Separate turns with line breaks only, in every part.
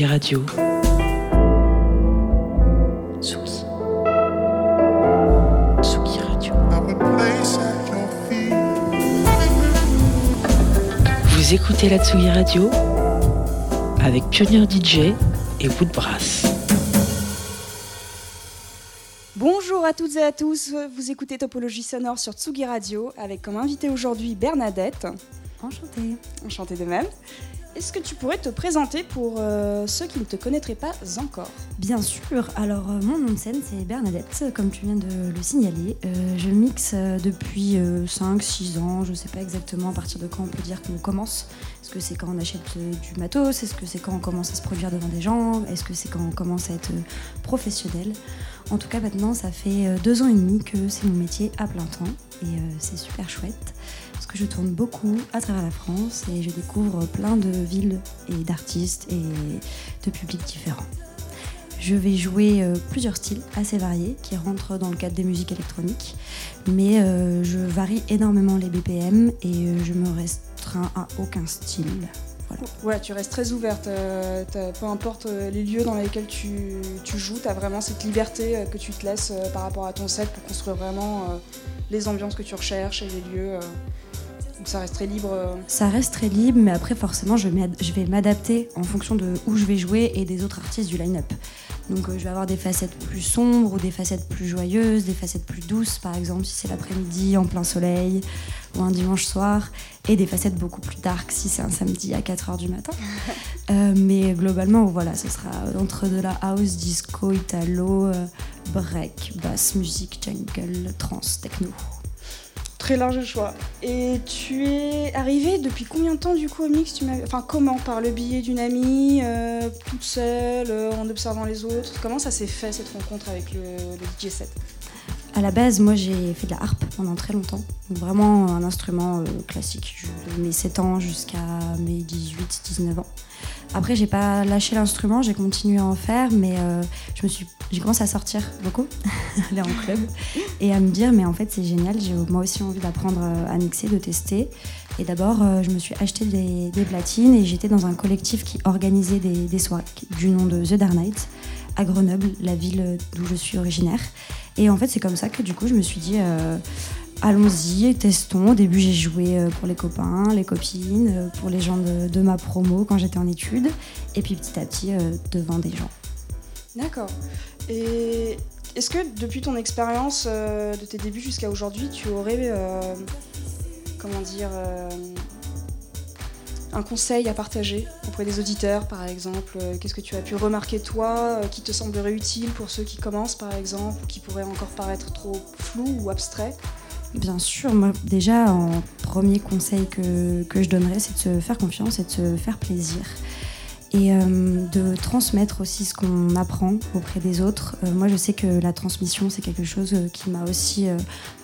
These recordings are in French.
Tsugi Radio. Tsugi. Tsugi Radio. Vous écoutez la Tsugi Radio avec Pionnier DJ et Woodbrass.
Bonjour à toutes et à tous, vous écoutez Topologie Sonore sur Tsugi Radio avec comme invité aujourd'hui Bernadette.
Enchantée.
Enchantée de même. Est-ce que tu pourrais te présenter pour euh, ceux qui ne te connaîtraient pas encore?
Bien sûr. Alors, euh, mon nom de scène, c'est Bernadette, comme tu viens de le signaler. Euh, je mixe depuis 5-6 ans. Je ne sais pas exactement à partir de quand on peut dire qu'on commence. Est-ce que c'est quand on achète du matos? Est-ce que c'est quand on commence à se produire devant des gens? Est-ce que c'est quand on commence à être professionnel? En tout cas, maintenant, ça fait deux ans et demi que c'est mon métier à plein temps. Et c'est super chouette que je tourne beaucoup à travers la France et je découvre plein de villes et d'artistes et de publics différents. Je vais jouer euh, plusieurs styles assez variés qui rentrent dans le cadre des musiques électroniques, mais euh, je varie énormément les BPM et euh, je me restreins à aucun style.
Ouais, tu restes très ouverte. peu importe les lieux dans lesquels tu, tu joues, tu as vraiment cette liberté que tu te laisses par rapport à ton set pour construire vraiment les ambiances que tu recherches et les lieux ça reste très libre euh.
Ça reste très libre, mais après forcément je, vais m'adapter en fonction de où je vais jouer et des autres artistes du line-up. Donc euh, je vais avoir des facettes plus sombres ou des facettes plus joyeuses, des facettes plus douces par exemple si c'est l'après-midi en plein soleil ou un dimanche soir, et des facettes beaucoup plus dark si c'est un samedi à 4h du matin. Euh, mais globalement voilà, ce sera entre de la house, disco, italo, break, basse musique, jungle, trance, techno.
Très large choix. Et tu es arrivée depuis combien de temps du coup au mix? Enfin comment? Par le billet d'une amie, euh, toute seule, euh, en observant les autres? Comment ça s'est fait cette rencontre avec le, DJ set?
À la base, moi j'ai fait de la harpe pendant très longtemps. vraiment un instrument euh, classique. de mes 7 ans jusqu'à mes 18-19 ans. Après, j'ai pas lâché l'instrument, j'ai continué à en faire, mais euh, je me suis, j'ai commencé à sortir beaucoup, aller en club, et à me dire, mais en fait, c'est génial, j'ai moi aussi envie d'apprendre euh, à mixer, de tester. Et d'abord, je me suis acheté des, platines et j'étais dans un collectif qui organisait des, soirées du nom de The Dark Night à Grenoble, la ville d'où je suis originaire. Et en fait, c'est comme ça que du coup, je me suis dit allons-y, testons. Au début, j'ai joué euh, pour les copains, les copines, euh, pour les gens de, ma promo quand j'étais en études, et puis petit à petit euh, devant des gens.
D'accord. Et est-ce que depuis ton expérience de tes débuts jusqu'à aujourd'hui, tu aurais, comment dire, un conseil à partager auprès des auditeurs, par exemple Qu'est-ce que tu as pu remarquer toi, qui te semblerait utile pour ceux qui commencent, par exemple, ou qui pourrait encore paraître trop flou ou abstrait
Bien sûr, moi déjà, en premier conseil que, que je donnerais, c'est de se faire confiance et de se faire plaisir. Et euh, de transmettre aussi ce qu'on apprend auprès des autres. Euh, moi, je sais que la transmission, c'est quelque chose euh, qui m'a aussi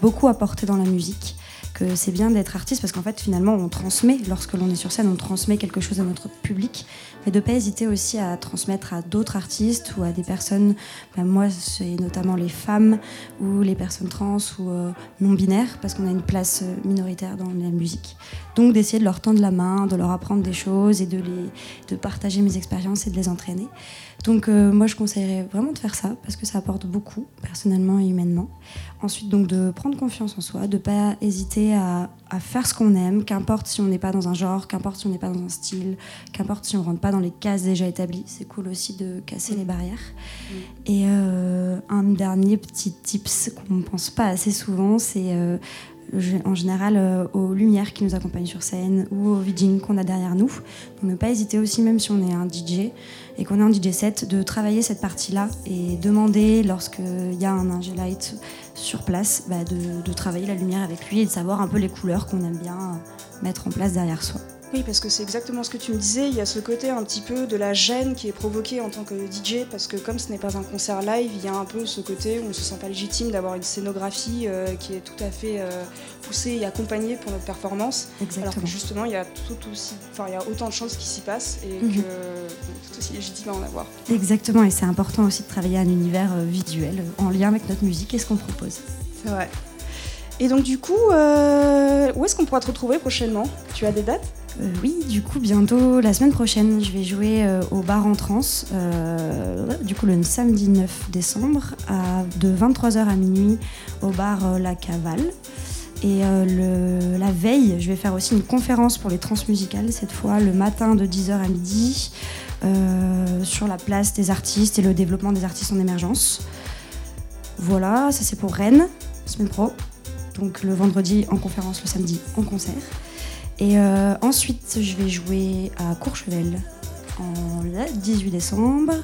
beaucoup apporté dans la musique que c'est bien d'être artiste parce qu'en fait finalement on transmet lorsque l'on est sur scène on transmet quelque chose à notre public. Mais de pas hésiter aussi à transmettre à d'autres artistes ou à des personnes ben, moi c'est notamment les femmes ou les personnes trans ou euh, non binaires parce qu'on a une place euh, minoritaire dans la musique. Donc d'essayer de leur tendre la main de leur apprendre des choses et de partager mes expériences et de les entraîner. Donc euh, moi je conseillerais vraiment de faire ça parce que ça apporte beaucoup personnellement et humainement Ensuite, donc de prendre confiance en soi, de ne pas hésiter à, faire ce qu'on aime, qu'importe si on n'est pas dans un genre, qu'importe si on n'est pas dans un style, qu'importe si on ne rentre pas dans les cases déjà établies. C'est cool aussi de casser les barrières. Mm. Et euh, un dernier petit tips qu'on ne pense pas assez souvent, c'est euh, en général euh, aux lumières qui nous accompagnent sur scène ou aux vidings qu'on a derrière nous. Donc ne pas hésiter aussi, même si on est un DJ et qu'on est en DJ set, de travailler cette partie-là et demander lorsqu'il y a un ingé light sur place bah, de travailler la lumière avec lui et de savoir un peu les couleurs qu'on aime bien mettre en place derrière soi.
Oui, parce que c'est exactement ce que tu me disais. Il y a ce côté un petit peu de la gêne qui est provoquée en tant que DJ, parce que comme ce n'est pas un concert live, il y a un peu ce côté où on ne se sent pas légitime d'avoir une scénographie euh, qui est tout à fait euh, poussée et accompagnée pour notre performance.
Exactement.
Alors que justement, il y a tout aussi, enfin, il y a autant de choses qui s'y passent et mhm. que c'est aussi légitime à en avoir.
Exactement, et c'est important aussi de travailler un univers euh, visuel en lien avec notre musique et ce qu'on propose.
C'est vrai. Et donc du coup, où est-ce qu'on pourra te retrouver prochainement? Tu as des dates?
Euh, Oui, du coup, bientôt, la semaine prochaine, je vais jouer euh, au bar en trans, du coup le samedi 9 décembre, de 23h à minuit, au bar La Cavale. Et la veille, je vais faire aussi une conférence pour les transmusicales, cette fois le matin de 10h à midi, sur la place des artistes et le développement des artistes en émergence. Voilà, ça c'est pour Rennes, semaine pro. Donc le vendredi en conférence, le samedi en concert. Et euh, ensuite, je vais jouer à Courchevel en 18 décembre.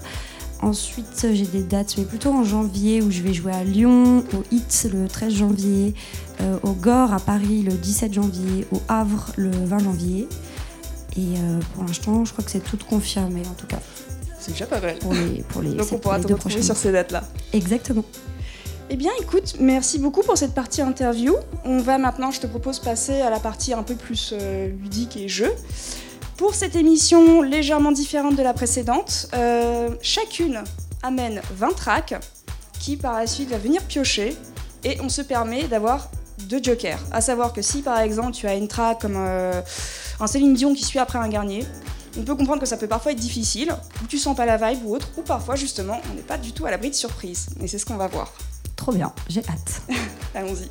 Ensuite, j'ai des dates, mais plutôt en janvier, où je vais jouer à Lyon, au HIT le 13 janvier, euh, au Gore à Paris le 17 janvier, au Havre le 20 janvier. Et euh, pour l'instant, je crois que c'est tout confirmé en tout cas.
C'est déjà pas mal.
Pour les, pour les,
Donc on pourra te retrouver sur ces dates-là.
Exactement.
Eh bien, écoute, merci beaucoup pour cette partie interview. On va maintenant, je te propose, passer à la partie un peu plus euh, ludique et jeu. Pour cette émission légèrement différente de la précédente, euh, chacune amène 20 tracks qui par la suite va venir piocher et on se permet d'avoir deux jokers. À savoir que si par exemple tu as une track comme euh, un Céline Dion qui suit après un Garnier, on peut comprendre que ça peut parfois être difficile, ou tu sens pas la vibe ou autre, ou parfois justement on n'est pas du tout à l'abri de surprise. Et c'est ce qu'on va voir.
Trop bien, j'ai hâte.
Allons-y.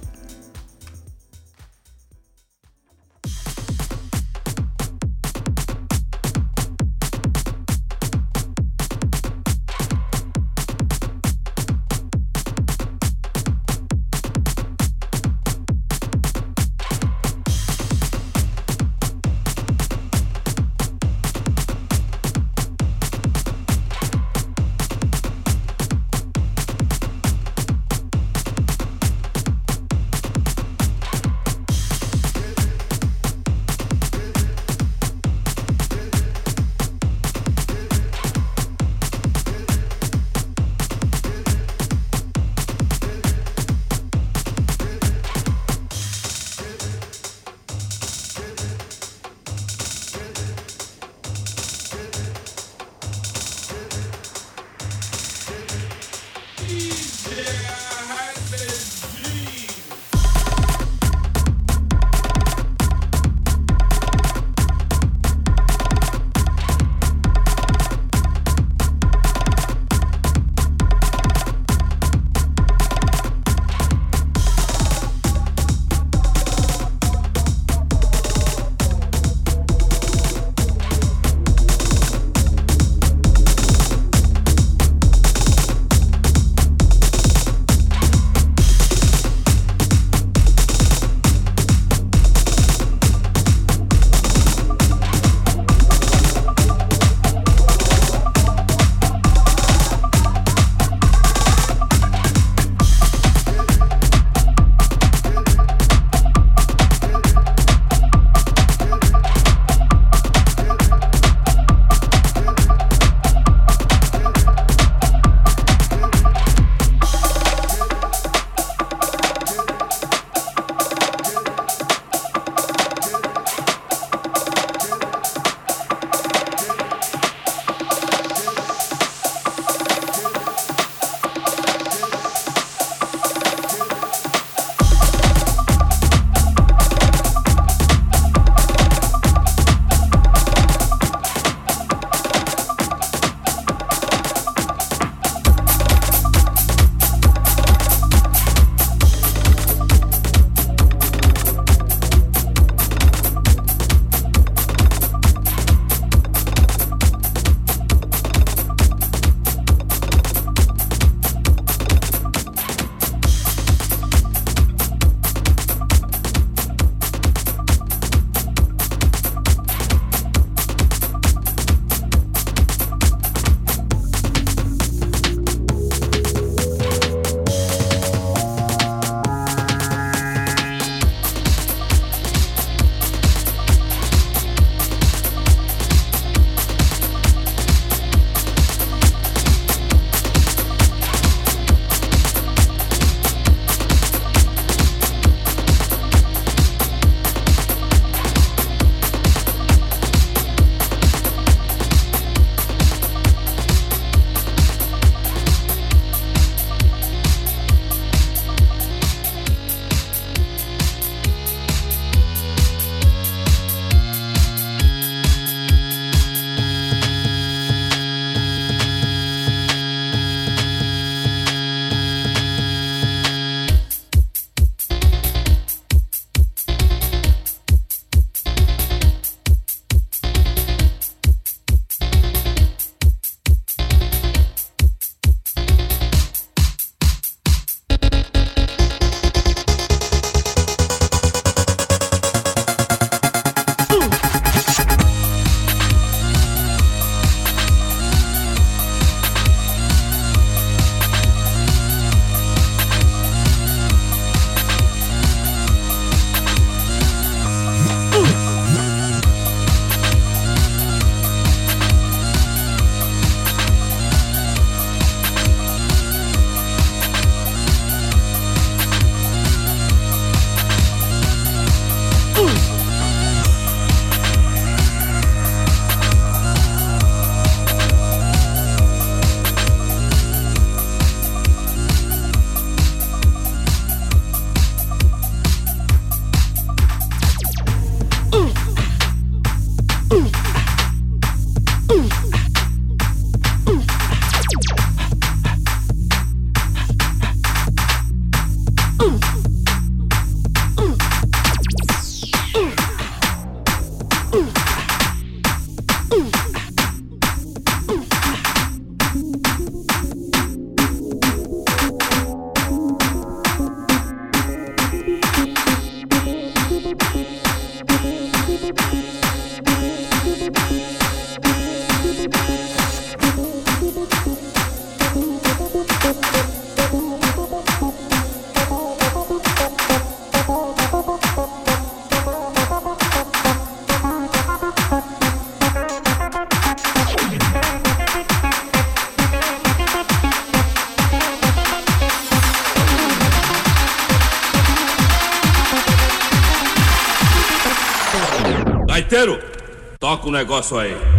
Toca o negócio aí.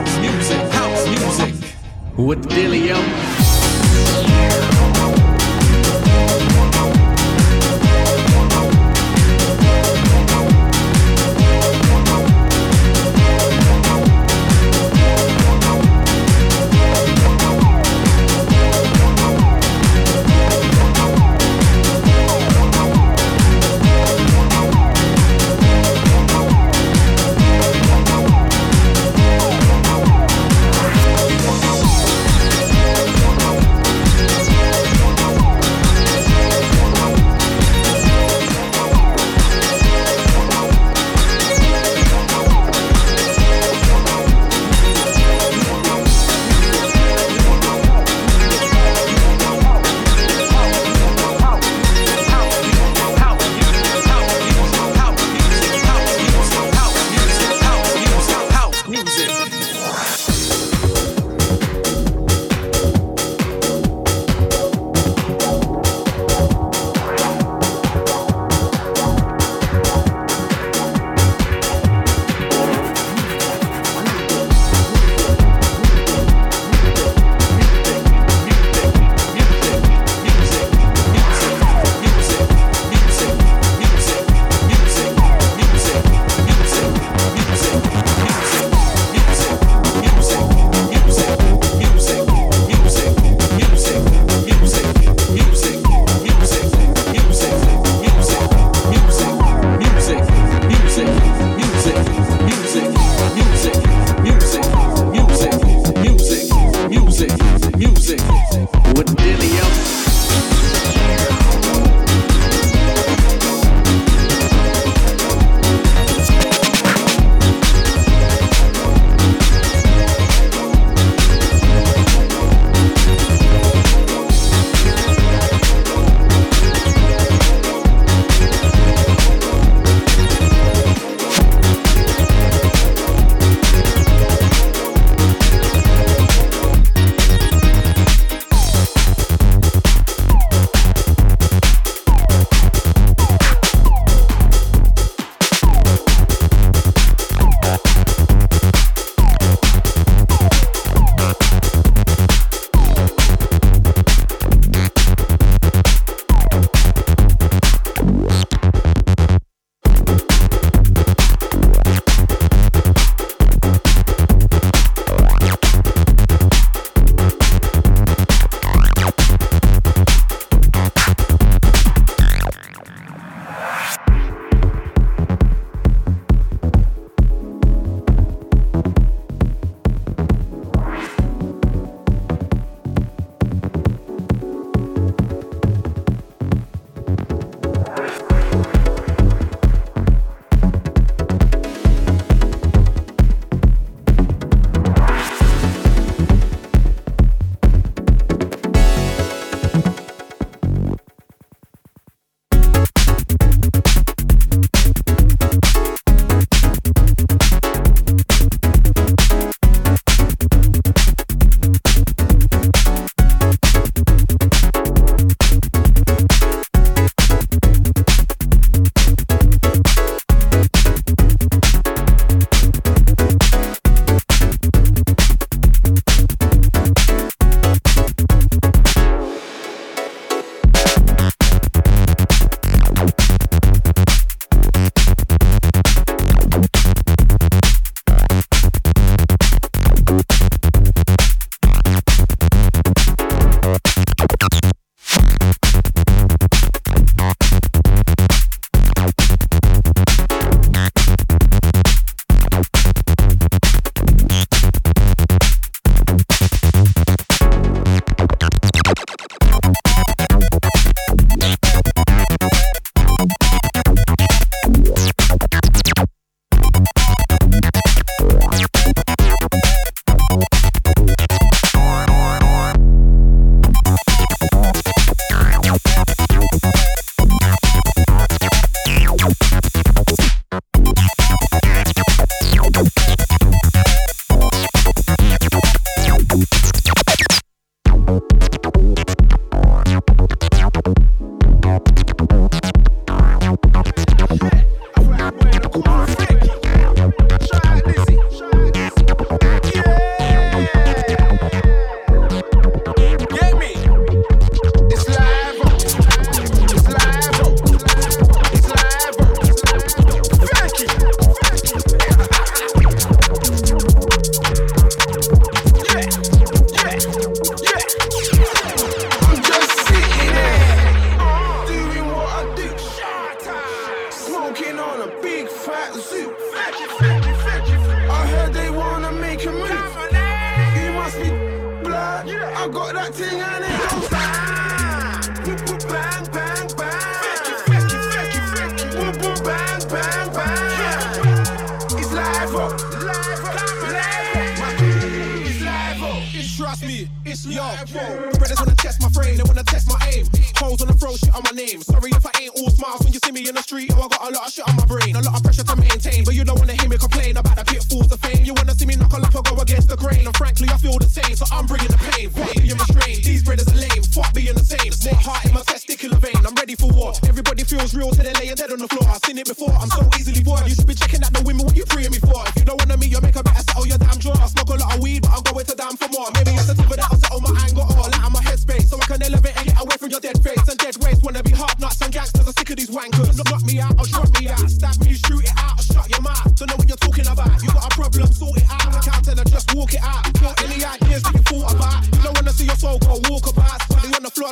house music, house music. With Dilly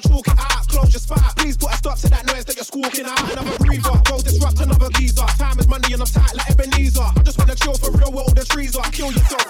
start talking out, close your spot. Please put a stop to that noise that you're squawking out. Another breather, go disrupt another geezer. Time is money and I'm tight like Ebenezer. I just wanna chill for real where all the trees are. Kill yourself.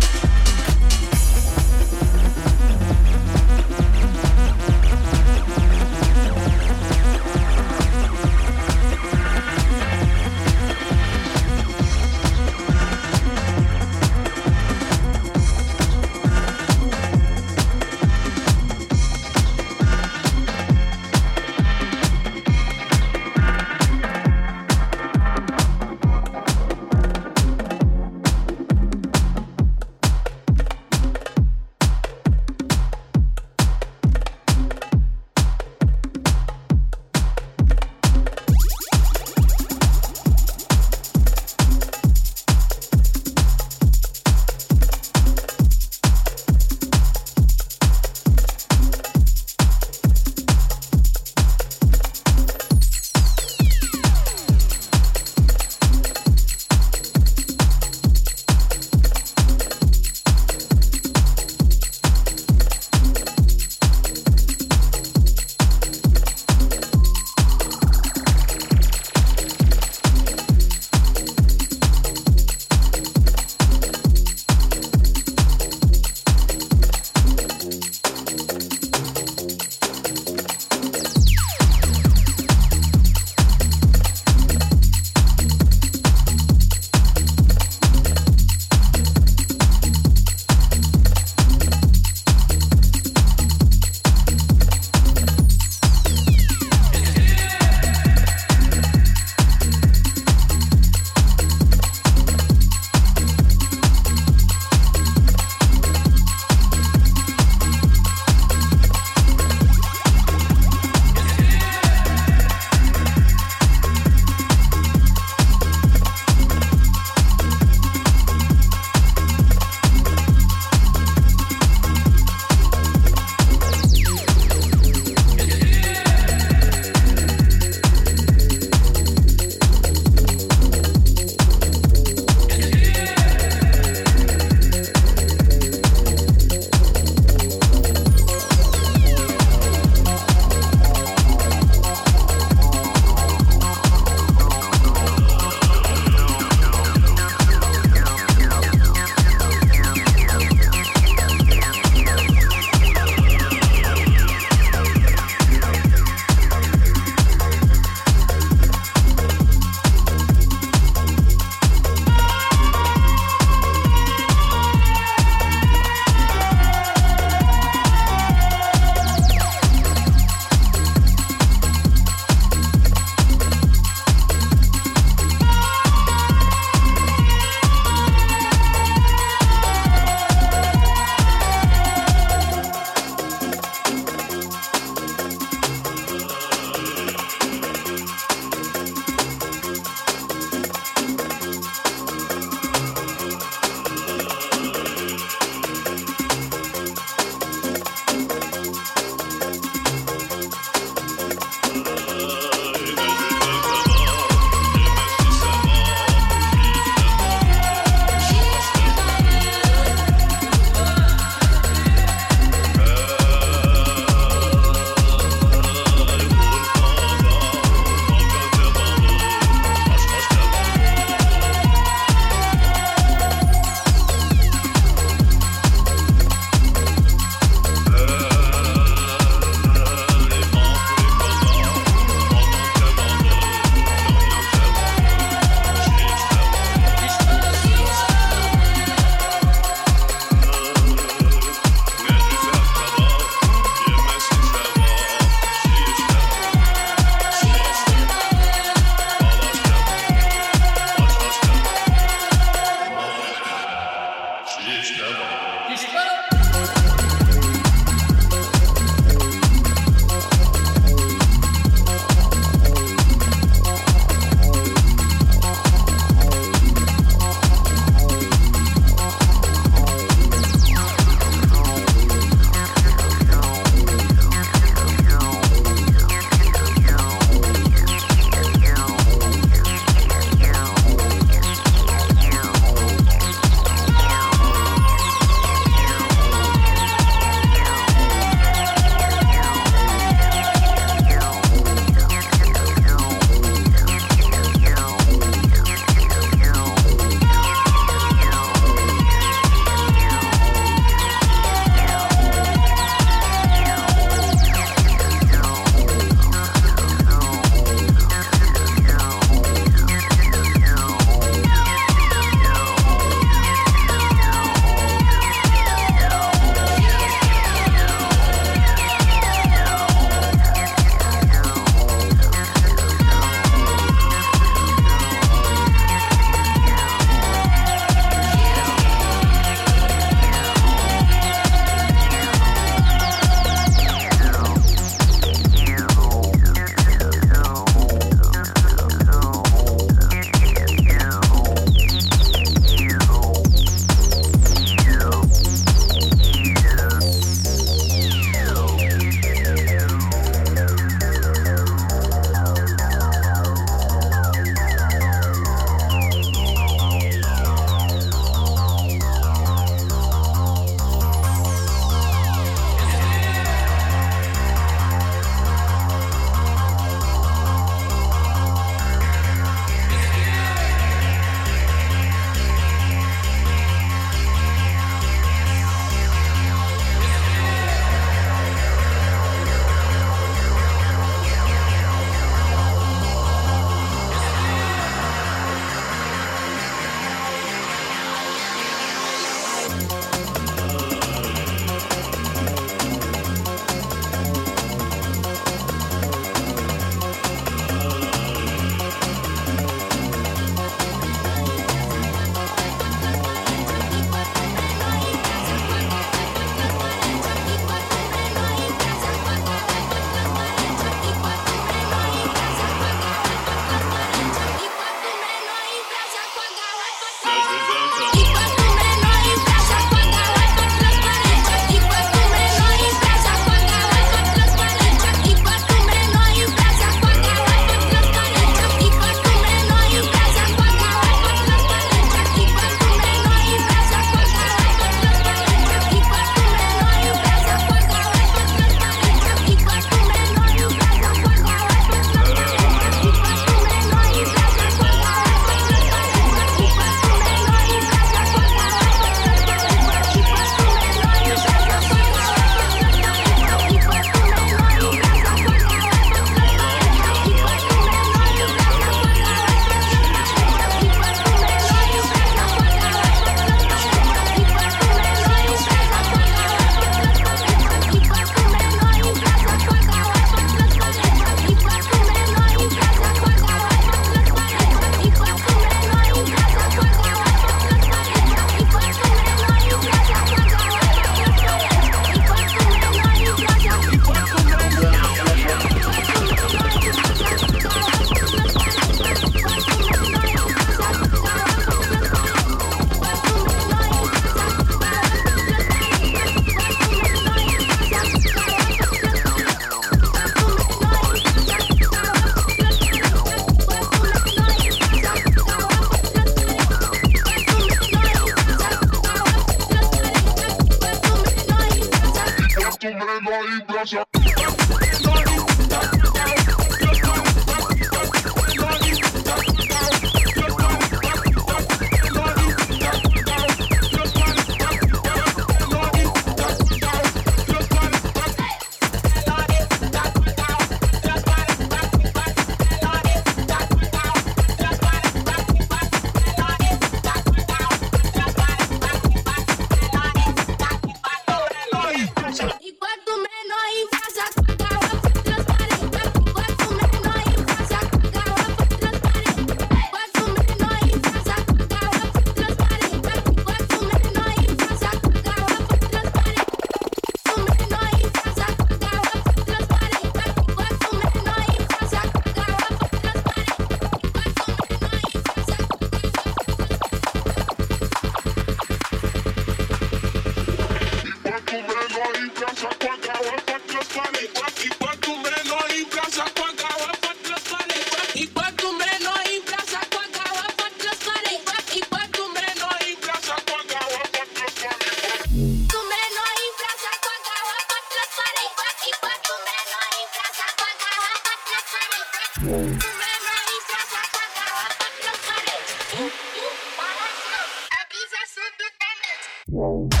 Yes,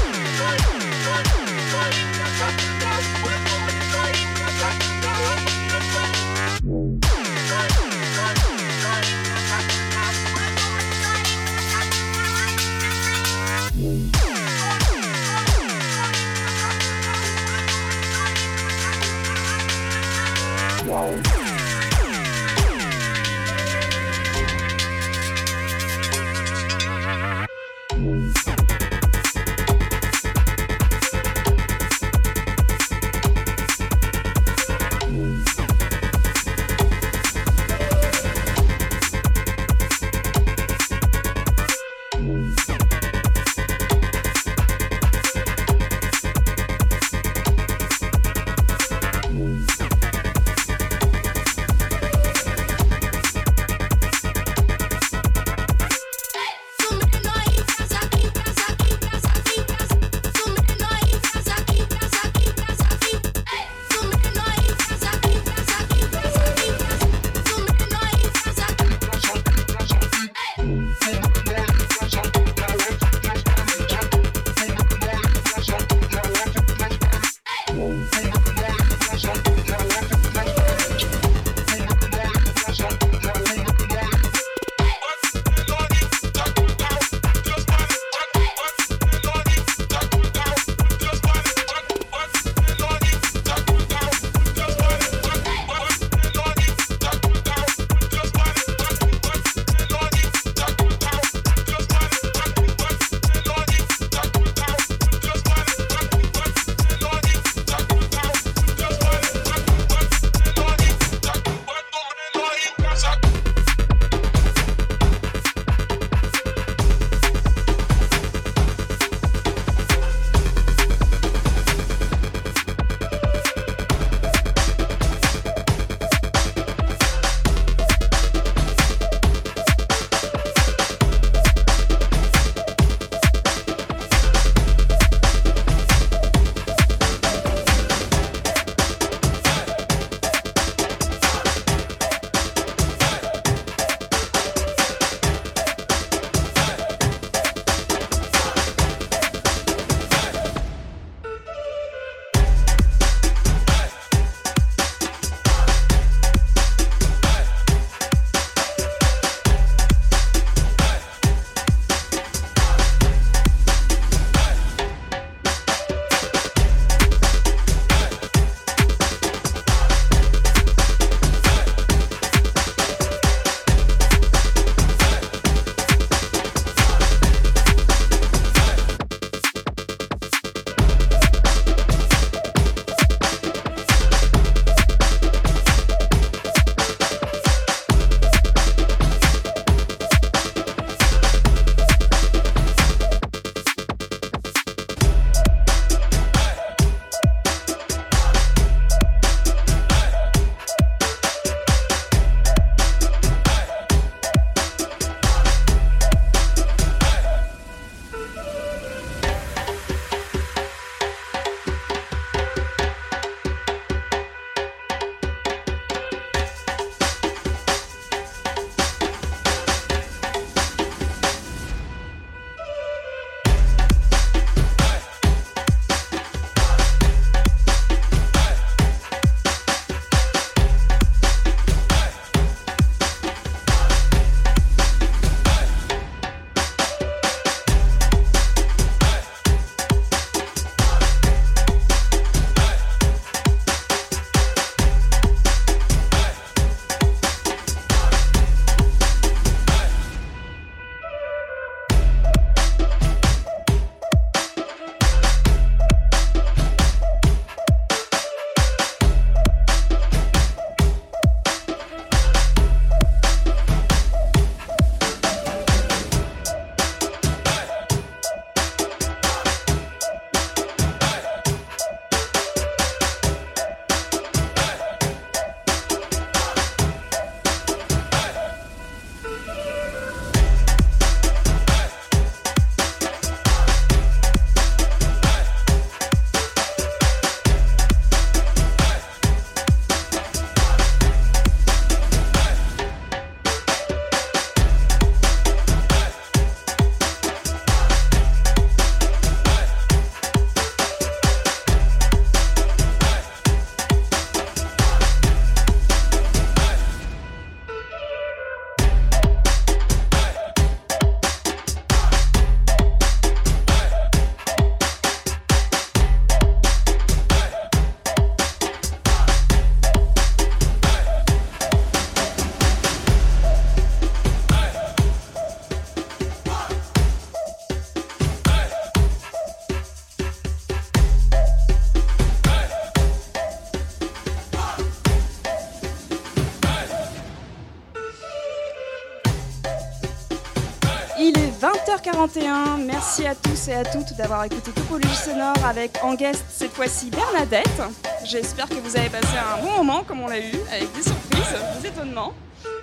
Merci à tous et à toutes d'avoir écouté Topologie Sonore avec en guest cette fois-ci Bernadette. J'espère que vous avez passé un bon moment comme on l'a eu, avec des surprises, des étonnements.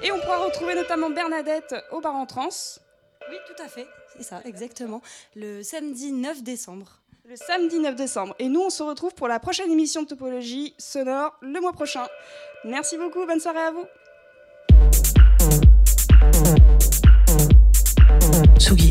Et on pourra retrouver notamment Bernadette au bar en trans.
Oui, tout à fait, c'est ça, exactement. Le samedi 9 décembre.
Le samedi 9 décembre. Et nous, on se retrouve pour la prochaine émission de Topologie Sonore le mois prochain. Merci beaucoup, bonne soirée à vous.
Tsugi.